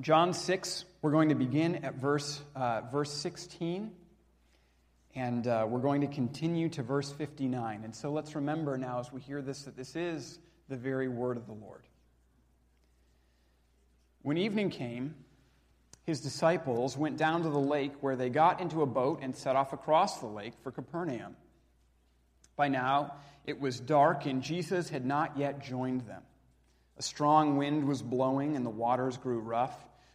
John 6, we're going to begin at verse, uh, verse 16, and uh, we're going to continue to verse 59. And so let's remember now as we hear this that this is the very word of the Lord. When evening came, his disciples went down to the lake where they got into a boat and set off across the lake for Capernaum. By now, it was dark, and Jesus had not yet joined them. A strong wind was blowing, and the waters grew rough.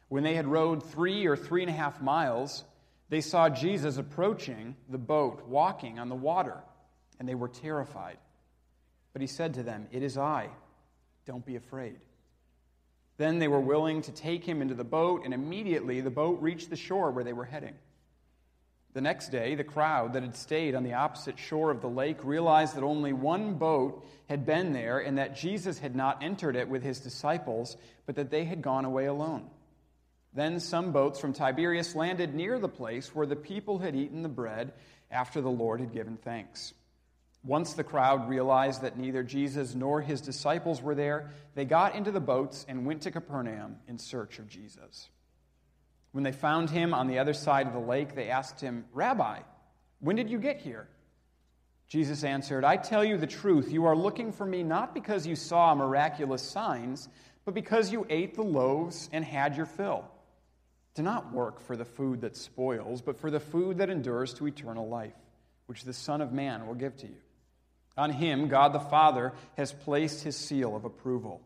When they had rowed three or three and a half miles, they saw Jesus approaching the boat, walking on the water, and they were terrified. But he said to them, It is I. Don't be afraid. Then they were willing to take him into the boat, and immediately the boat reached the shore where they were heading. The next day, the crowd that had stayed on the opposite shore of the lake realized that only one boat had been there and that Jesus had not entered it with his disciples, but that they had gone away alone. Then some boats from Tiberias landed near the place where the people had eaten the bread after the Lord had given thanks. Once the crowd realized that neither Jesus nor his disciples were there, they got into the boats and went to Capernaum in search of Jesus. When they found him on the other side of the lake, they asked him, Rabbi, when did you get here? Jesus answered, I tell you the truth. You are looking for me not because you saw miraculous signs, but because you ate the loaves and had your fill. Do not work for the food that spoils, but for the food that endures to eternal life, which the Son of Man will give to you. On him, God the Father has placed his seal of approval.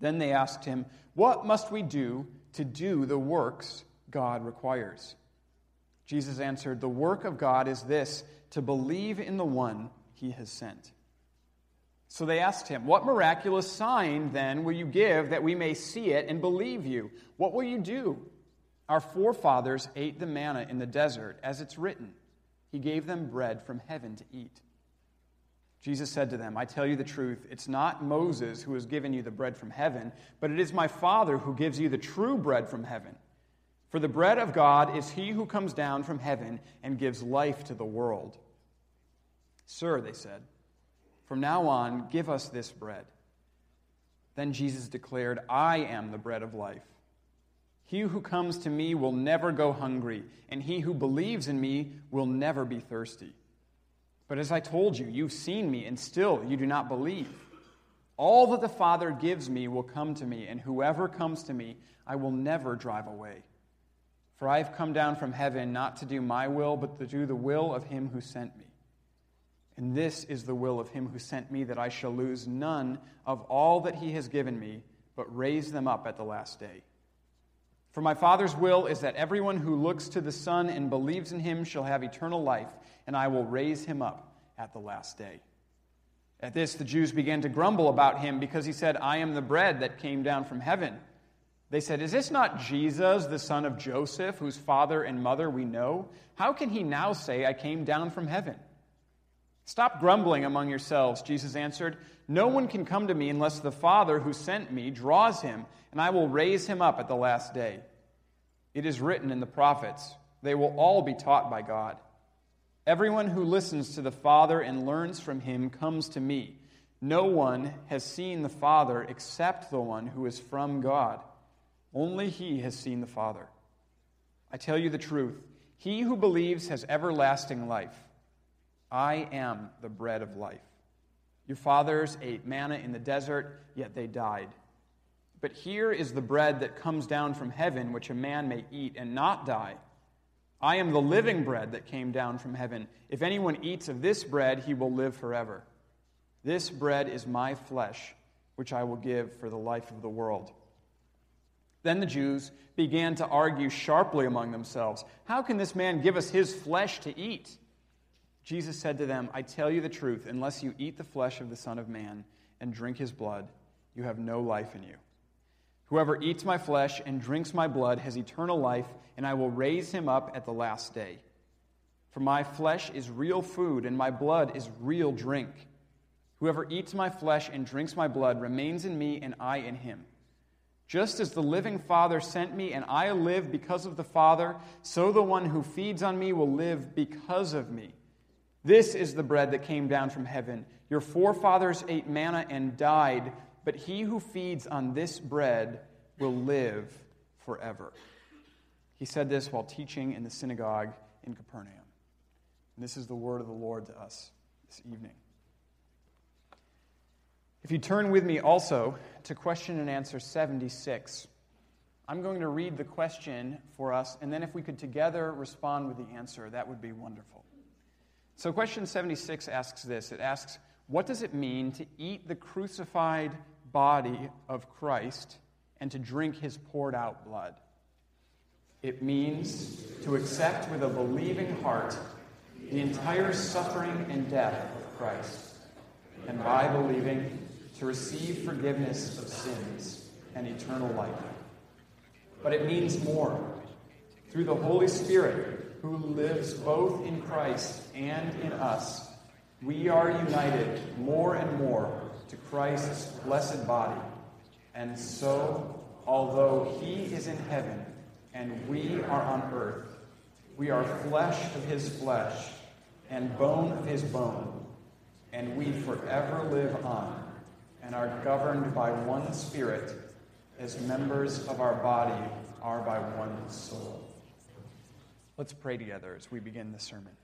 Then they asked him, What must we do to do the works God requires. Jesus answered, The work of God is this to believe in the one he has sent. So they asked him, What miraculous sign then will you give that we may see it and believe you? What will you do? Our forefathers ate the manna in the desert, as it's written. He gave them bread from heaven to eat. Jesus said to them, I tell you the truth, it's not Moses who has given you the bread from heaven, but it is my Father who gives you the true bread from heaven. For the bread of God is he who comes down from heaven and gives life to the world. Sir, they said, from now on, give us this bread. Then Jesus declared, I am the bread of life. He who comes to me will never go hungry, and he who believes in me will never be thirsty. But as I told you, you've seen me, and still you do not believe. All that the Father gives me will come to me, and whoever comes to me, I will never drive away. For I have come down from heaven not to do my will, but to do the will of him who sent me. And this is the will of him who sent me, that I shall lose none of all that he has given me, but raise them up at the last day. For my Father's will is that everyone who looks to the Son and believes in him shall have eternal life and I will raise him up at the last day. At this, the Jews began to grumble about him because he said, I am the bread that came down from heaven. They said, Is this not Jesus, the son of Joseph, whose father and mother we know? How can he now say, I came down from heaven? Stop grumbling among yourselves, Jesus answered. No one can come to me unless the Father who sent me draws him, and I will raise him up at the last day. It is written in the prophets, they will all be taught by God. Everyone who listens to the Father and learns from him comes to me. No one has seen the Father except the one who is from God. Only he has seen the Father. I tell you the truth he who believes has everlasting life. I am the bread of life. Your fathers ate manna in the desert, yet they died. But here is the bread that comes down from heaven, which a man may eat and not die. I am the living bread that came down from heaven. If anyone eats of this bread, he will live forever. This bread is my flesh, which I will give for the life of the world. Then the Jews began to argue sharply among themselves How can this man give us his flesh to eat? Jesus said to them, I tell you the truth, unless you eat the flesh of the Son of Man and drink his blood, you have no life in you. Whoever eats my flesh and drinks my blood has eternal life, and I will raise him up at the last day. For my flesh is real food, and my blood is real drink. Whoever eats my flesh and drinks my blood remains in me, and I in him. Just as the living Father sent me, and I live because of the Father, so the one who feeds on me will live because of me. This is the bread that came down from heaven. Your forefathers ate manna and died but he who feeds on this bread will live forever. He said this while teaching in the synagogue in Capernaum. And this is the word of the Lord to us this evening. If you turn with me also to question and answer 76, I'm going to read the question for us, and then if we could together respond with the answer, that would be wonderful. So, question 76 asks this it asks, What does it mean to eat the crucified body of Christ and to drink his poured out blood? It means to accept with a believing heart the entire suffering and death of Christ, and by believing, to receive forgiveness of sins and eternal life. But it means more. Through the Holy Spirit, who lives both in Christ and in us, we are united more and more to Christ's blessed body. And so, although he is in heaven, and we are on earth. We are flesh of his flesh and bone of his bone, and we forever live on and are governed by one Spirit, as members of our body are by one soul. Let's pray together as we begin the sermon.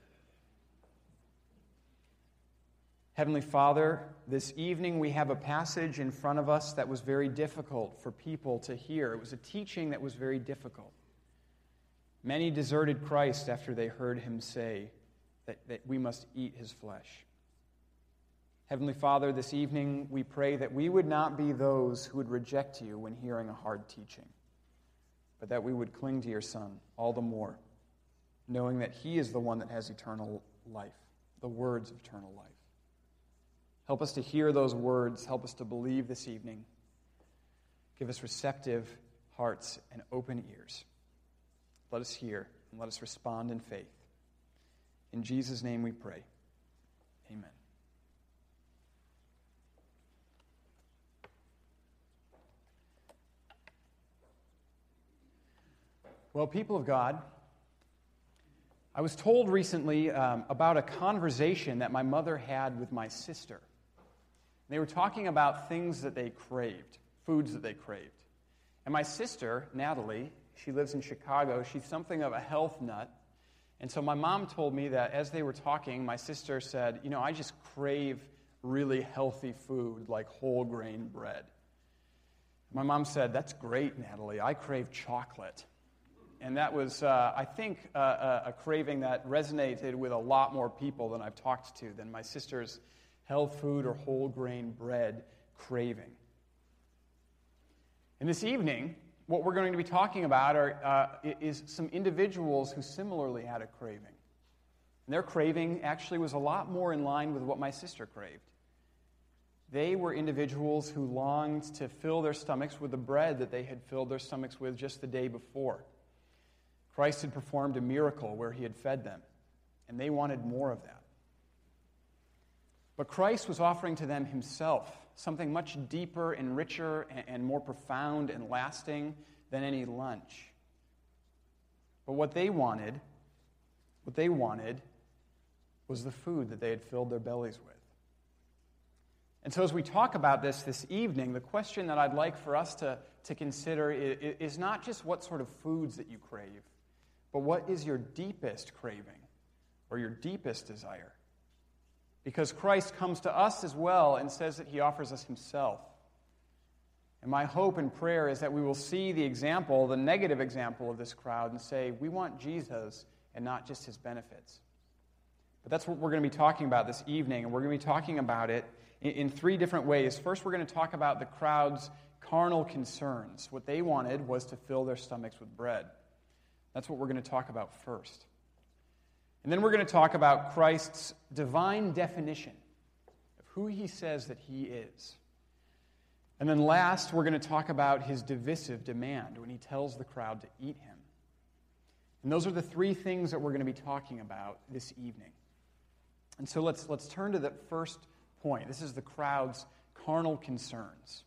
Heavenly Father, this evening we have a passage in front of us that was very difficult for people to hear. It was a teaching that was very difficult. Many deserted Christ after they heard him say that, that we must eat his flesh. Heavenly Father, this evening we pray that we would not be those who would reject you when hearing a hard teaching, but that we would cling to your Son all the more, knowing that he is the one that has eternal life, the words of eternal life. Help us to hear those words. Help us to believe this evening. Give us receptive hearts and open ears. Let us hear and let us respond in faith. In Jesus' name we pray. Amen. Well, people of God, I was told recently um, about a conversation that my mother had with my sister. They were talking about things that they craved, foods that they craved. And my sister, Natalie, she lives in Chicago, she's something of a health nut. And so my mom told me that as they were talking, my sister said, You know, I just crave really healthy food like whole grain bread. My mom said, That's great, Natalie. I crave chocolate. And that was, uh, I think, uh, a craving that resonated with a lot more people than I've talked to than my sister's health food or whole grain bread craving. And this evening, what we're going to be talking about are, uh, is some individuals who similarly had a craving. And their craving actually was a lot more in line with what my sister craved. They were individuals who longed to fill their stomachs with the bread that they had filled their stomachs with just the day before. Christ had performed a miracle where he had fed them, and they wanted more of that. But Christ was offering to them himself something much deeper and richer and more profound and lasting than any lunch. But what they wanted, what they wanted was the food that they had filled their bellies with. And so, as we talk about this this evening, the question that I'd like for us to, to consider is, is not just what sort of foods that you crave, but what is your deepest craving or your deepest desire? because Christ comes to us as well and says that he offers us himself. And my hope and prayer is that we will see the example, the negative example of this crowd, and say, we want Jesus and not just his benefits. But that's what we're going to be talking about this evening, and we're going to be talking about it in, three different ways. First, we're going to talk about the crowd's carnal concerns. What they wanted was to fill their stomachs with bread. That's what we're going to talk about first. And then we're going to talk about Christ's divine definition of who he says that he is. And then last, we're going to talk about his divisive demand when he tells the crowd to eat him. And those are the three things that we're going to be talking about this evening. And so let's, let's turn to the first point. This is the crowd's carnal concerns.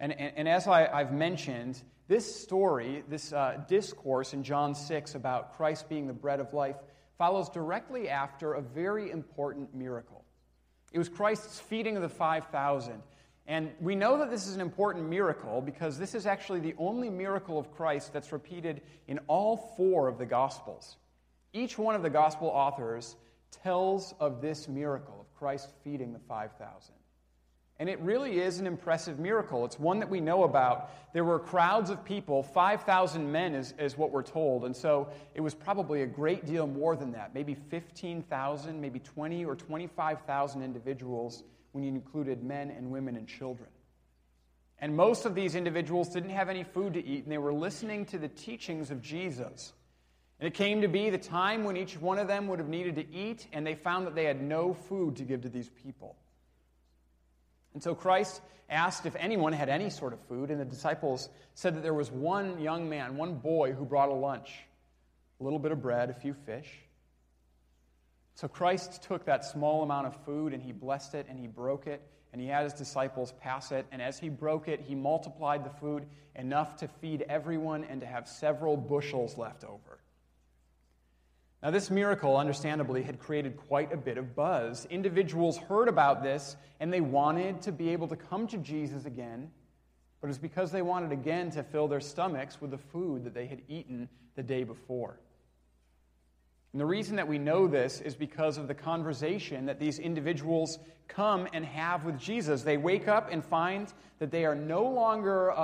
And, and, and as I, have mentioned, this story, this uh, discourse in John 6 about Christ being the bread of life, follows directly after a very important miracle. It was Christ's feeding of the 5,000. And we know that this is an important miracle because this is actually the only miracle of Christ that's repeated in all four of the Gospels. Each one of the Gospel authors tells of this miracle of Christ feeding the 5,000. And it really is an impressive miracle. It's one that we know about. There were crowds of people, 5,000 men is, is what we're told. And so it was probably a great deal more than that, maybe 15,000, maybe 20 or 25,000 individuals when you included men and women and children. And most of these individuals didn't have any food to eat, and they were listening to the teachings of Jesus. And it came to be the time when each one of them would have needed to eat, and they found that they had no food to give to these people. And so Christ asked if anyone had any sort of food, and the disciples said that there was one young man, one boy, who brought a lunch a little bit of bread, a few fish. So Christ took that small amount of food and he blessed it and he broke it and he had his disciples pass it. And as he broke it, he multiplied the food enough to feed everyone and to have several bushels left over. Now, this miracle, understandably, had created quite a bit of buzz. Individuals heard about this and they wanted to be able to come to Jesus again, but it was because they wanted again to fill their stomachs with the food that they had eaten the day before. And the reason that we know this is because of the conversation that these individuals come and have with Jesus. They wake up and find that they are no longer,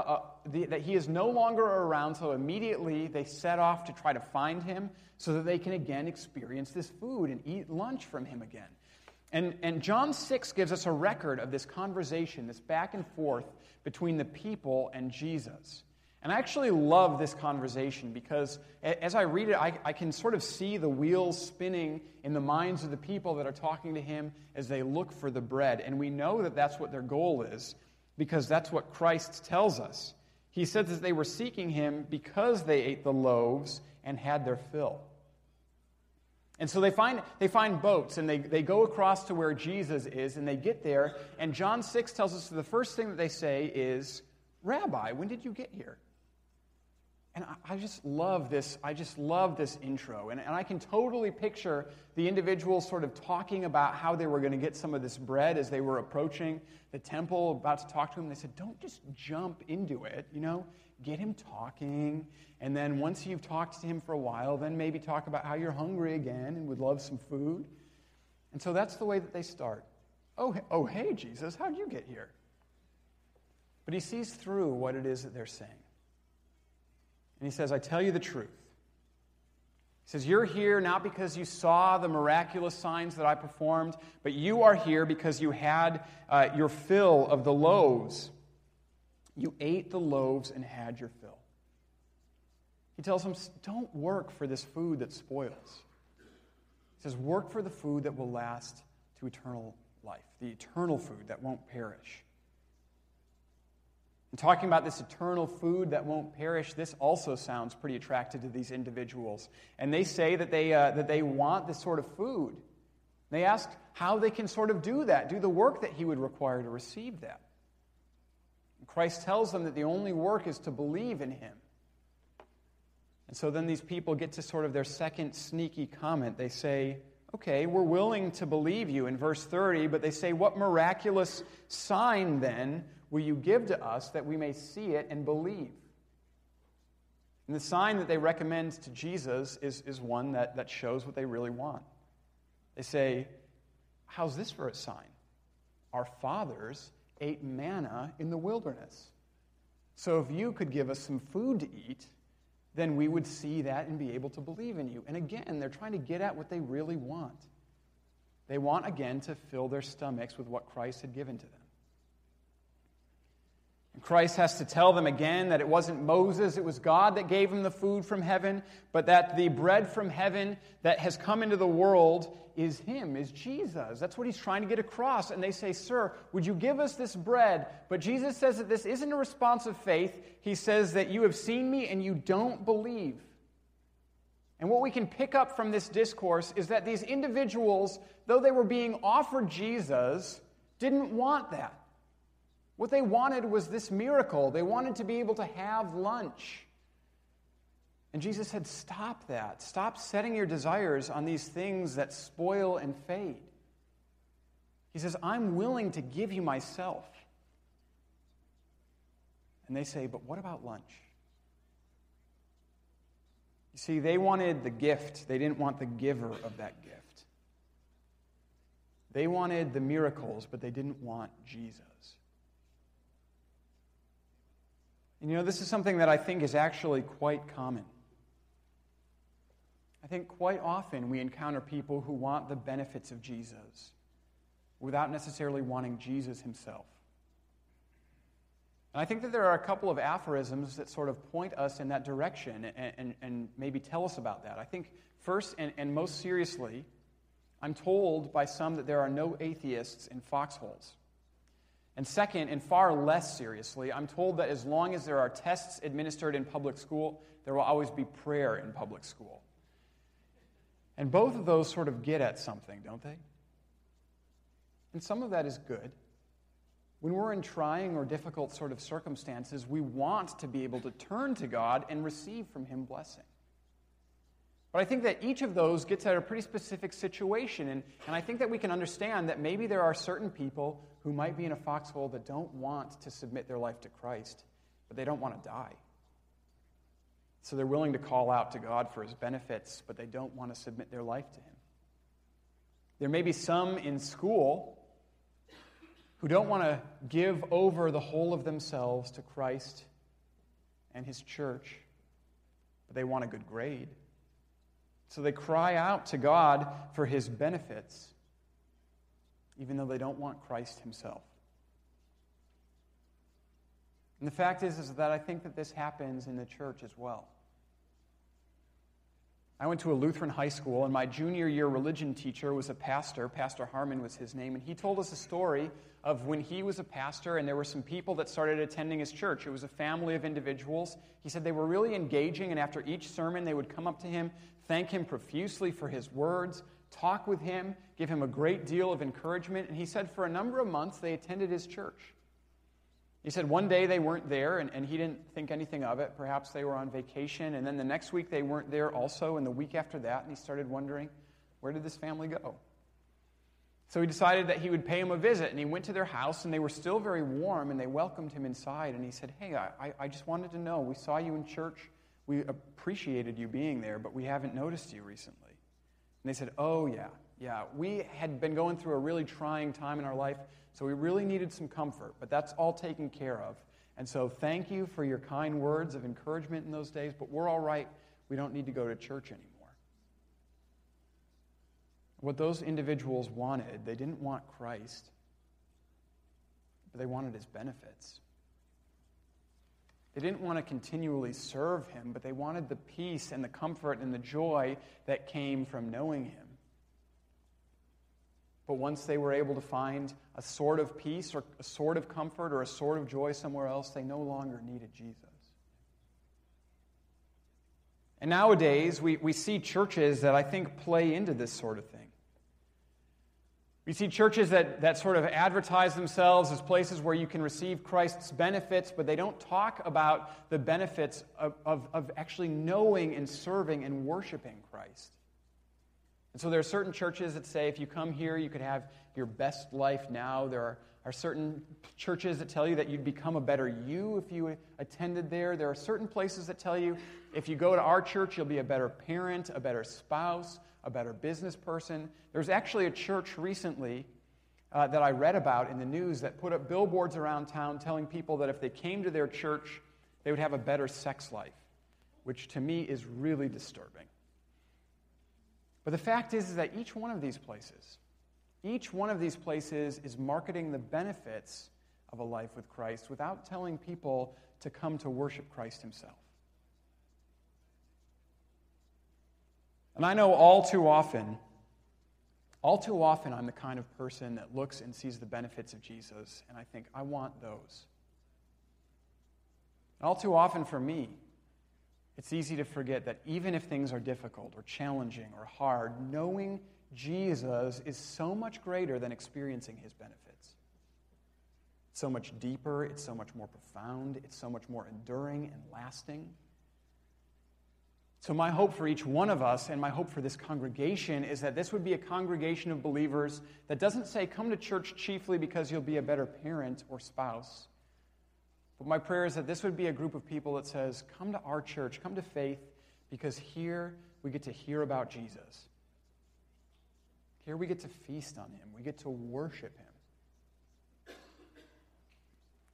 the, that he is no longer around, so immediately they set off to try to find him so that they can again experience this food and eat lunch from him again. And, and John 6 gives us a record of this conversation, this back and forth between the people and Jesus. And I actually love this conversation because as I read it, I, I, can sort of see the wheels spinning in the minds of the people that are talking to him as they look for the bread. And we know that that's what their goal is because that's what Christ tells us. He says that they were seeking him because they ate the loaves and had their fill. And so they find, they find boats and they, they go across to where Jesus is and they get there. And John 6 tells us the first thing that they say is, Rabbi, when did you get here? And I, just love this. I just love this intro. And, and I can totally picture the individuals sort of talking about how they were going to get some of this bread as they were approaching the temple, about to talk to him. They said, Don't just jump into it, you know, get him talking. And then once you've talked to him for a while, then maybe talk about how you're hungry again and would love some food. And so that's the way that they start. Oh, oh hey, Jesus, how'd you get here? But he sees through what it is that they're saying. And he says, I tell you the truth. He says, You're here not because you saw the miraculous signs that I performed, but you are here because you had uh, your fill of the loaves. You ate the loaves and had your fill. He tells them, Don't work for this food that spoils. He says, Work for the food that will last to eternal life, the eternal food that won't perish. And talking about this eternal food that won't perish, this also sounds pretty attractive to these individuals. And they say that they, uh, that they want this sort of food. They ask how they can sort of do that, do the work that he would require to receive that. And Christ tells them that the only work is to believe in him. And so then these people get to sort of their second sneaky comment. They say, Okay, we're willing to believe you in verse 30, but they say, What miraculous sign then will you give to us that we may see it and believe? And the sign that they recommend to Jesus is, is one that, that shows what they really want. They say, How's this for a sign? Our fathers ate manna in the wilderness. So if you could give us some food to eat, then we would see that and be able to believe in you. And again, they're trying to get at what they really want. They want, again, to fill their stomachs with what Christ had given to them. And Christ has to tell them again that it wasn't Moses, it was God that gave them the food from heaven, but that the bread from heaven that has come into the world is Him, is Jesus. That's what He's trying to get across. And they say, Sir, would you give us this bread? But Jesus says that this isn't a response of faith. He says that you have seen me and you don't believe. And what we can pick up from this discourse is that these individuals, though they were being offered Jesus, didn't want that. What they wanted was this miracle. They wanted to be able to have lunch. And Jesus said, Stop that. Stop setting your desires on these things that spoil and fade. He says, I'm willing to give you myself. And they say, But what about lunch? You see, they wanted the gift, they didn't want the giver of that gift. They wanted the miracles, but they didn't want Jesus. And you know, this is something that I think is actually quite common. I think quite often we encounter people who want the benefits of Jesus without necessarily wanting Jesus himself. And I think that there are a couple of aphorisms that sort of point us in that direction and, and, and maybe tell us about that. I think, first and, and most seriously, I'm told by some that there are no atheists in foxholes. And second, and far less seriously, I'm told that as long as there are tests administered in public school, there will always be prayer in public school. And both of those sort of get at something, don't they? And some of that is good. When we're in trying or difficult sort of circumstances, we want to be able to turn to God and receive from Him blessing. But I think that each of those gets at a pretty specific situation. And, and I think that we can understand that maybe there are certain people who might be in a foxhole that don't want to submit their life to Christ, but they don't want to die. So they're willing to call out to God for his benefits, but they don't want to submit their life to him. There may be some in school who don't want to give over the whole of themselves to Christ and his church, but they want a good grade. So they cry out to God for his benefits, even though they don't want Christ himself. And the fact is, is that I think that this happens in the church as well. I went to a Lutheran high school, and my junior year religion teacher was a pastor. Pastor Harmon was his name, and he told us a story of when he was a pastor, and there were some people that started attending his church. It was a family of individuals. He said they were really engaging, and after each sermon, they would come up to him, thank him profusely for his words, talk with him, give him a great deal of encouragement. And he said for a number of months, they attended his church. He said one day they weren't there, and, and he didn't think anything of it. Perhaps they were on vacation. And then the next week they weren't there also, and the week after that, and he started wondering, where did this family go? So he decided that he would pay him a visit, and he went to their house, and they were still very warm, and they welcomed him inside. And he said, Hey, I, I just wanted to know, we saw you in church. We appreciated you being there, but we haven't noticed you recently. And they said, Oh, yeah, yeah. We had been going through a really trying time in our life. So we really needed some comfort, but that's all taken care of. And so thank you for your kind words of encouragement in those days, but we're all right. We don't need to go to church anymore. What those individuals wanted, they didn't want Christ, but they wanted his benefits. They didn't want to continually serve him, but they wanted the peace and the comfort and the joy that came from knowing him. But once they were able to find a sort of peace or a sort of comfort or a sort of joy somewhere else, they no longer needed Jesus. And nowadays, we, we see churches that I think play into this sort of thing. We see churches that, that sort of advertise themselves as places where you can receive Christ's benefits, but they don't talk about the benefits of, of, of actually knowing and serving and worshiping Christ. And so there are certain churches that say if you come here, you could have your best life now. There are, are certain churches that tell you that you'd become a better you if you attended there. There are certain places that tell you if you go to our church, you'll be a better parent, a better spouse, a better business person. There's actually a church recently uh, that I read about in the news that put up billboards around town telling people that if they came to their church, they would have a better sex life, which to me is really disturbing. But the fact is, is that each one of these places, each one of these places is marketing the benefits of a life with Christ without telling people to come to worship Christ himself. And I know all too often, all too often, I'm the kind of person that looks and sees the benefits of Jesus, and I think, I want those. And all too often for me, it's easy to forget that even if things are difficult or challenging or hard, knowing Jesus is so much greater than experiencing his benefits. It's so much deeper, it's so much more profound, it's so much more enduring and lasting. So, my hope for each one of us and my hope for this congregation is that this would be a congregation of believers that doesn't say, come to church chiefly because you'll be a better parent or spouse, But my prayer is that this would be a group of people that says, Come to our church, come to faith, because here we get to hear about Jesus. Here we get to feast on him, we get to worship him.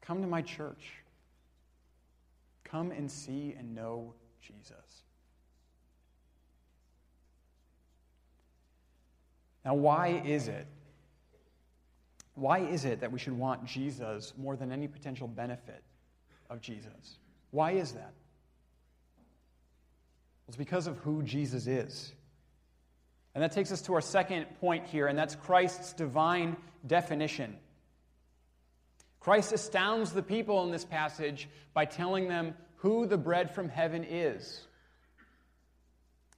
Come to my church. Come and see and know Jesus. Now, why is it? Why is it that we should want Jesus more than any potential benefit of Jesus? Why is that? It's because of who Jesus is. And that takes us to our second point here, and that's Christ's divine definition. Christ astounds the people in this passage by telling them who the bread from heaven is.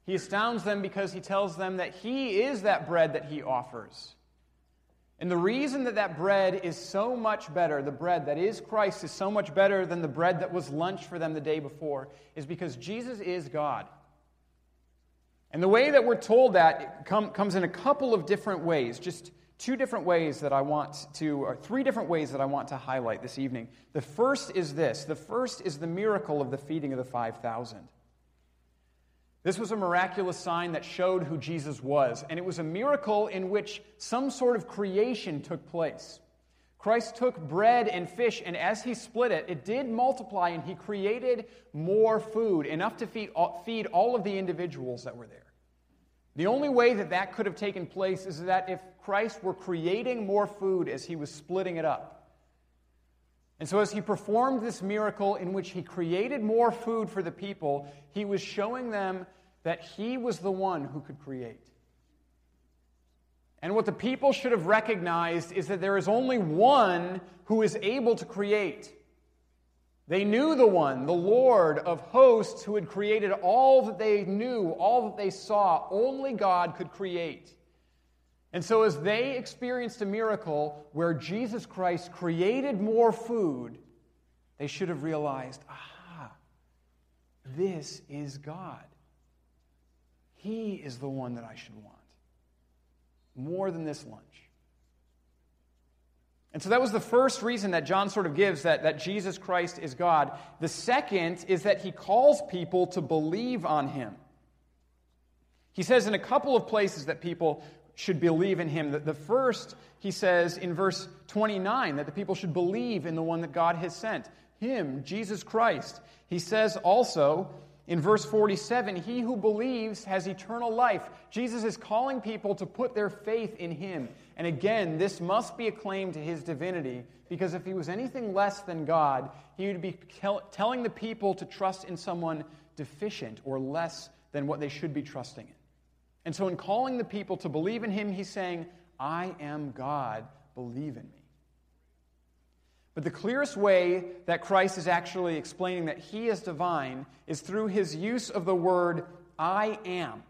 He astounds them because he tells them that he is that bread that he offers. And the reason that that bread is so much better, the bread that is Christ is so much better than the bread that was lunch for them the day before, is because Jesus is God. And the way that we're told that come, comes in a couple of different ways, just two different ways that I want to, or three different ways that I want to highlight this evening. The first is this the first is the miracle of the feeding of the 5,000. This was a miraculous sign that showed who Jesus was, and it was a miracle in which some sort of creation took place. Christ took bread and fish, and as he split it, it did multiply, and he created more food, enough to feed uh, all of the individuals that were there. The only way that that could have taken place is that if Christ were creating more food as he was splitting it up. And so, as he performed this miracle in which he created more food for the people, he was showing them that he was the one who could create. And what the people should have recognized is that there is only one who is able to create. They knew the one, the Lord of hosts, who had created all that they knew, all that they saw. Only God could create. And so, as they experienced a miracle where Jesus Christ created more food, they should have realized aha, this is God. He is the one that I should want more than this lunch. And so that was the first reason that John sort of gives that, that Jesus Christ is God. The second is that he calls people to believe on him. He says in a couple of places that people should believe in him. The first, he says in verse 29, that the people should believe in the one that God has sent, him, Jesus Christ. He says also in verse 47, he who believes has eternal life. Jesus is calling people to put their faith in him. And again, this must be a claim to his divinity, because if he was anything less than God, he would be tell- telling the people to trust in someone deficient or less than what they should be trusting in. And so, in calling the people to believe in him, he's saying, I am God, believe in me. But the clearest way that Christ is actually explaining that he is divine is through his use of the word I am.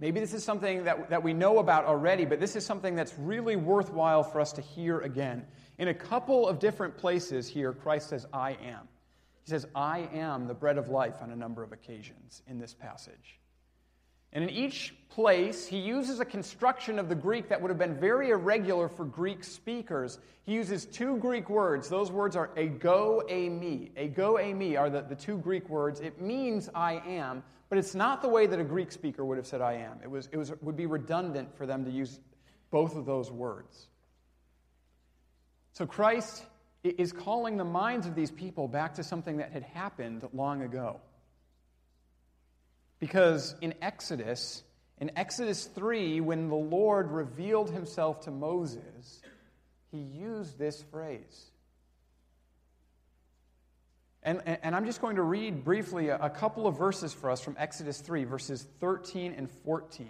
Maybe this is something that, that we know about already, but this is something that's really worthwhile for us to hear again. In a couple of different places here, Christ says, I am. He says, I am the bread of life on a number of occasions in this passage. And in each place, he uses a construction of the Greek that would have been very irregular for Greek speakers. He uses two Greek words. Those words are ego, eimi. Ego, eimi are the, the two Greek words. It means I am, but it's not the way that a Greek speaker would have said I am. It, was, it was, would be redundant for them to use both of those words. So Christ is calling the minds of these people back to something that had happened long ago. Because in Exodus, in Exodus 3, when the Lord revealed himself to Moses, he used this phrase. And, and I'm just going to read briefly a, a couple of verses for us from Exodus 3, verses 13 and 14.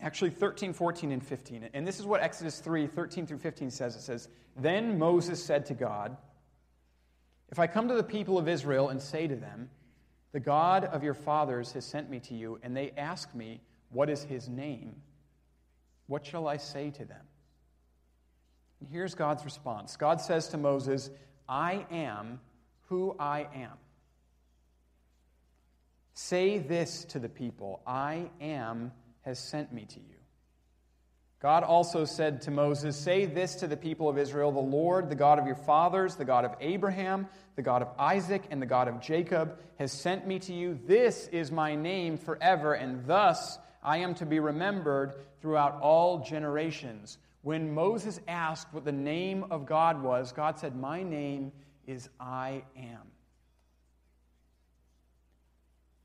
Actually, 13, 14, and 15. And this is what Exodus 3, 13 through 15 says. It says, Then Moses said to God, If I come to the people of Israel and say to them, the God of your fathers has sent me to you, and they ask me, What is his name? What shall I say to them? And here's God's response God says to Moses, I am who I am. Say this to the people I am has sent me to you. God also said to Moses, Say this to the people of Israel The Lord, the God of your fathers, the God of Abraham, the God of Isaac, and the God of Jacob, has sent me to you. This is my name forever, and thus I am to be remembered throughout all generations. When Moses asked what the name of God was, God said, My name is I am.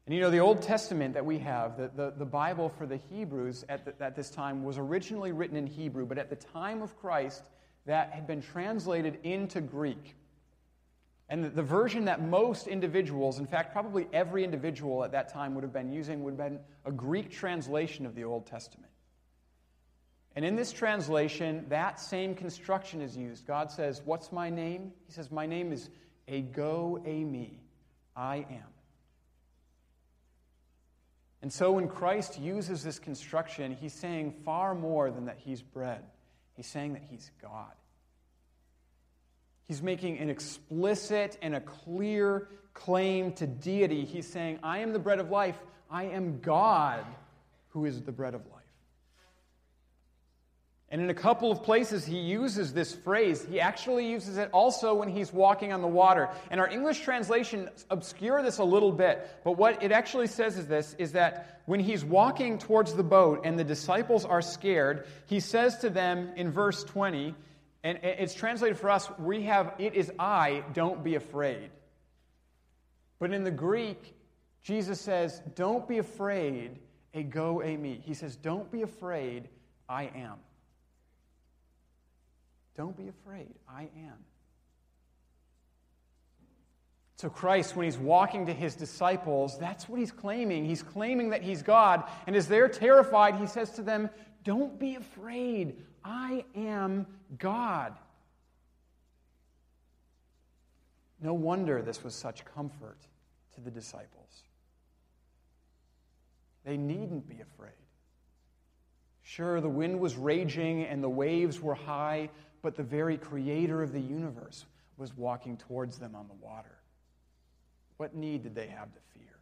And you know, the Old Testament that we have, the, the, the Bible for the Hebrews at, the, at this time, was originally written in Hebrew, but at the time of Christ, that had been translated into Greek. And the, the version that most individuals, in fact, probably every individual at that time would have been using, would have been a Greek translation of the Old Testament. And in this translation, that same construction is used. God says, What's my name? He says, My name is Ego Eimi. I am. And so when Christ uses this construction, he's saying far more than that he's bread. He's saying that he's God. He's making an explicit and a clear claim to deity. He's saying, I am the bread of life. I am God who is the bread of life. And in a couple of places, he uses this phrase. He actually uses it also when he's walking on the water. And our English translation obscure this a little bit, but what it actually says is this is that when he's walking towards the boat and the disciples are scared, he says to them in verse 20, and it's translated for us, we have, it is I, don't be afraid. But in the Greek, Jesus says, don't be afraid, ego eimi." He says, don't be afraid, I am. Don't be afraid. I am. So, Christ, when he's walking to his disciples, that's what he's claiming. He's claiming that he's God. And as they're terrified, he says to them, Don't be afraid. I am God. No wonder this was such comfort to the disciples. They needn't be afraid. Sure, the wind was raging and the waves were high, but the very creator of the universe was walking towards them on the water. What need did they have to fear?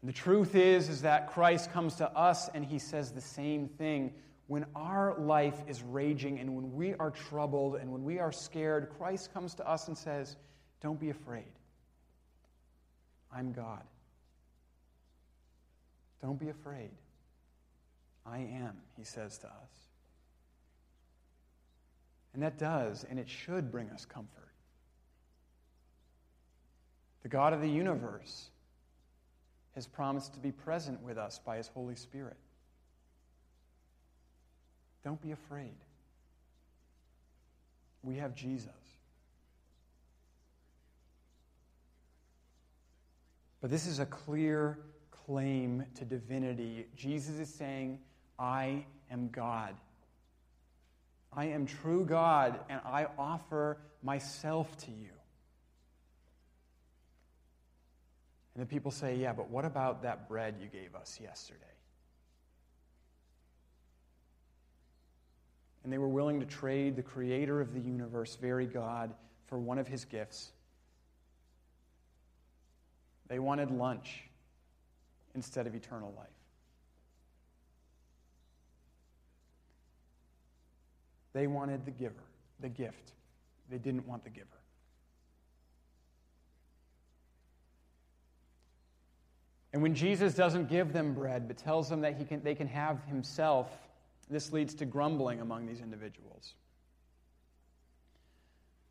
And the truth is is that Christ comes to us and he says the same thing. When our life is raging and when we are troubled and when we are scared, Christ comes to us and says, "Don't be afraid. I'm God. Don't be afraid. I am," he says to us. And that does, and it should bring us comfort. The God of the universe has promised to be present with us by his Holy Spirit. Don't be afraid. We have Jesus. But this is a clear claim to divinity. Jesus is saying, I am God. I am true God, and I offer myself to you. And the people say, Yeah, but what about that bread you gave us yesterday? And they were willing to trade the creator of the universe, very God, for one of his gifts. They wanted lunch instead of eternal life. They wanted the giver, the gift. They didn't want the giver. And when Jesus doesn't give them bread, but tells them that he can, they can have himself, this leads to grumbling among these individuals.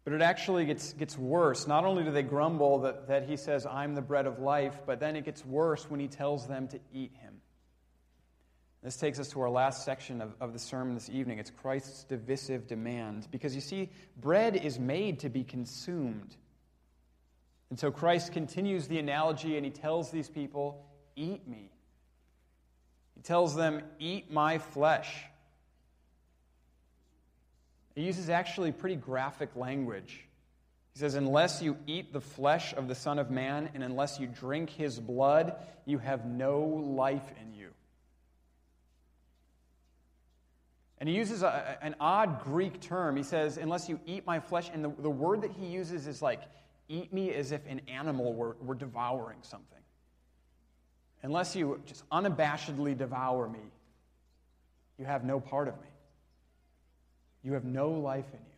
But it actually gets, gets worse. Not only do they grumble that, that he says, I'm the bread of life, but then it gets worse when he tells them to eat him. This takes us to our last section of, of the sermon this evening. It's Christ's divisive demand. Because you see, bread is made to be consumed. And so Christ continues the analogy and he tells these people, Eat me. He tells them, Eat my flesh. He uses actually pretty graphic language. He says, Unless you eat the flesh of the Son of Man and unless you drink his blood, you have no life in you. And he uses a, an odd Greek term. He says, unless you eat my flesh. And the, the word that he uses is like, eat me as if an animal were, were devouring something. Unless you just unabashedly devour me, You have no part of me. You have no life in you.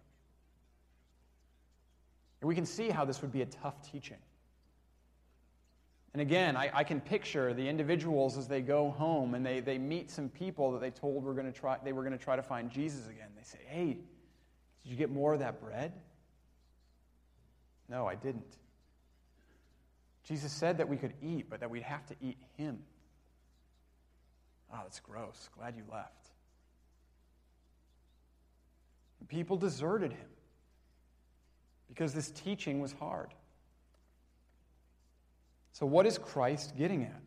And we can see how this would be a tough teaching. And again, I, I, can picture the individuals as they go home and they, they meet some people that they told were to try, they were going to try to find Jesus again. They say, Hey, did you get more of that bread? No, I didn't. Jesus said that we could eat, but that we'd have to eat Him. Oh, that's gross. Glad you left. And people deserted Him because this teaching was hard. So, what is Christ getting at?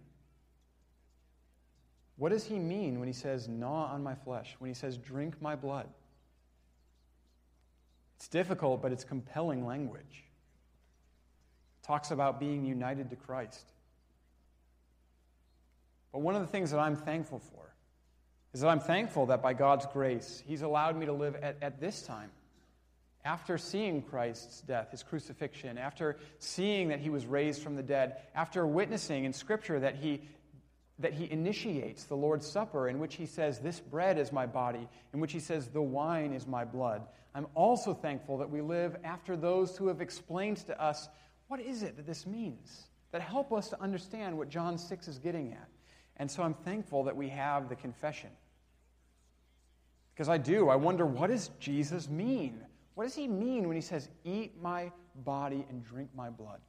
What does he mean when he says, gnaw on my flesh, when he says, drink my blood? It's difficult, but it's compelling language. It talks about being united to Christ. But one of the things that I'm thankful for is that I'm thankful that by God's grace, He's allowed me to live at, at this time after seeing Christ's death, his crucifixion, after seeing that he was raised from the dead, after witnessing in Scripture that he, that he initiates the Lord's Supper, in which he says, This bread is my body, in which he says, The wine is my blood. I'm also thankful that we live after those who have explained to us what is it that this means, that help us to understand what John 6 is getting at. And so I'm thankful that we have the confession. Because I do. I wonder, what does Jesus mean? What does he mean when he says, Eat my body and drink my blood?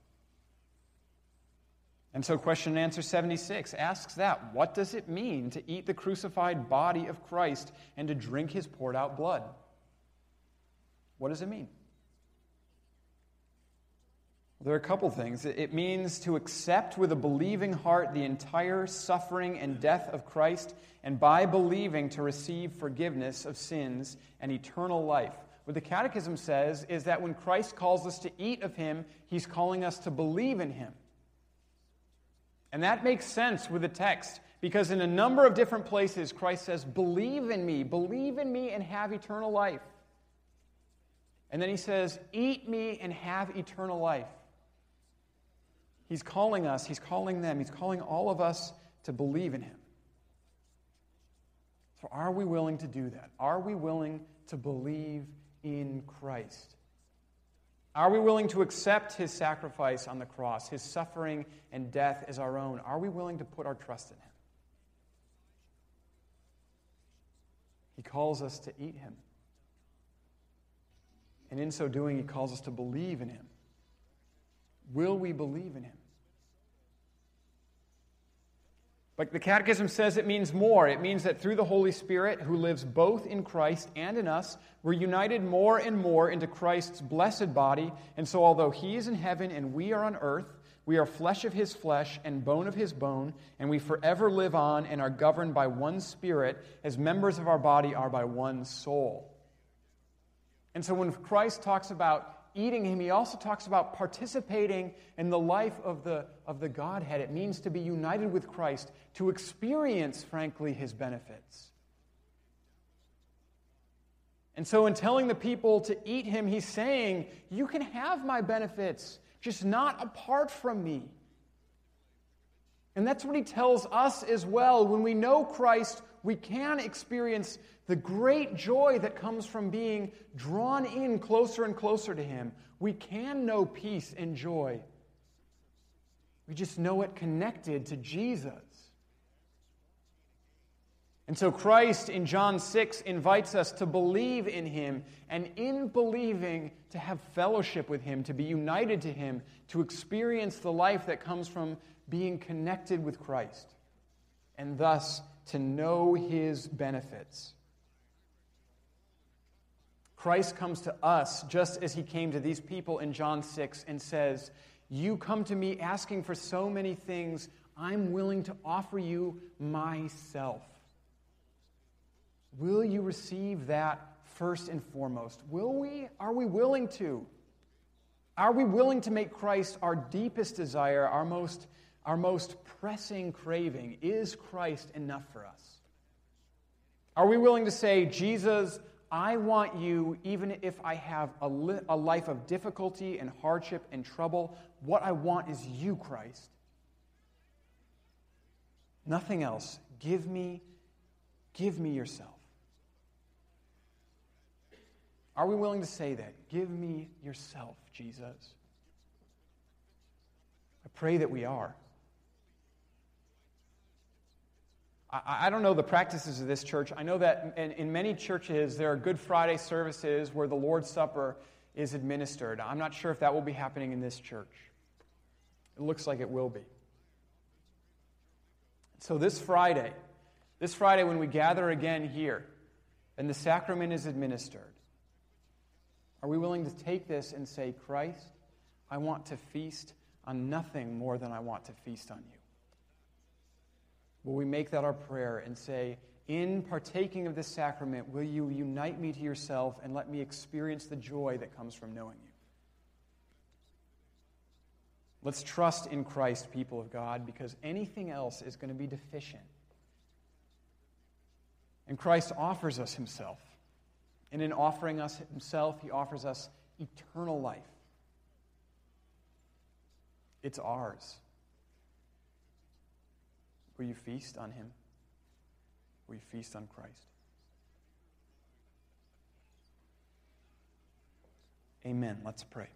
And so, question and answer 76 asks that What does it mean to eat the crucified body of Christ and to drink his poured out blood? What does it mean? There are a couple things. It means to accept with a believing heart the entire suffering and death of Christ, and by believing to receive forgiveness of sins and eternal life. What the Catechism says is that when Christ calls us to eat of Him, He's calling us to believe in Him. And that makes sense with the text because in a number of different places, Christ says, Believe in me, believe in me, and have eternal life. And then He says, Eat me and have eternal life. He's calling us, He's calling them, He's calling all of us to believe in Him. So, are we willing to do that? Are we willing to believe in Christ? Are we willing to accept his sacrifice on the cross, his suffering and death as our own? Are we willing to put our trust in him? He calls us to eat him. And in so doing, he calls us to believe in him. Will we believe in him? But the Catechism says it means more. It means that through the Holy Spirit, who lives both in Christ and in us, we're united more and more into Christ's blessed body. And so, although He is in heaven and we are on earth, we are flesh of His flesh and bone of His bone, and we forever live on and are governed by one Spirit, as members of our body are by one soul. And so, when Christ talks about eating him, he also talks about participating in the life of the, of the Godhead. It means to be united with Christ, to experience, frankly, his benefits. And so, in telling the people to eat him, he's saying, You can have my benefits, just not apart from me. And that's what he tells us as well. When we know Christ, we can experience the great joy that comes from being drawn in closer and closer to Him. We can know peace and joy. We just know it connected to Jesus. And so Christ in John 6 invites us to believe in Him, and in believing, to have fellowship with Him, to be united to Him, to experience the life that comes from being connected with Christ, and thus to know His benefits. Christ comes to us just as he came to these people in John 6 and says, You come to me asking for so many things, I'm willing to offer you myself. Will you receive that first and foremost? Will we? Are we willing to? Are we willing to make Christ our deepest desire, our most, our most pressing craving is Christ enough for us? Are we willing to say, Jesus, I want you, even if I have a, li- a life of difficulty and hardship and trouble, what I want is you, Christ? Nothing else. Give me, give me yourself. Are we willing to say that? Give me yourself, Jesus. I pray that we are. I, I don't know the practices of this church. I know that in, in many churches there are Good Friday services where the Lord's Supper is administered. I'm not sure if that will be happening in this church. It looks like it will be. So, this Friday, this Friday, when we gather again here and the sacrament is administered, are we willing to take this and say, Christ, I want to feast on nothing more than I want to feast on you? Will we make that our prayer and say, in partaking of this sacrament, will you unite me to yourself and let me experience the joy that comes from knowing you? Let's trust in Christ, people of God, because anything else is going to be deficient. And Christ offers us himself. And in offering us himself, he offers us eternal life. It's ours. Will you feast on him? Will you feast on Christ? Amen. Let's pray.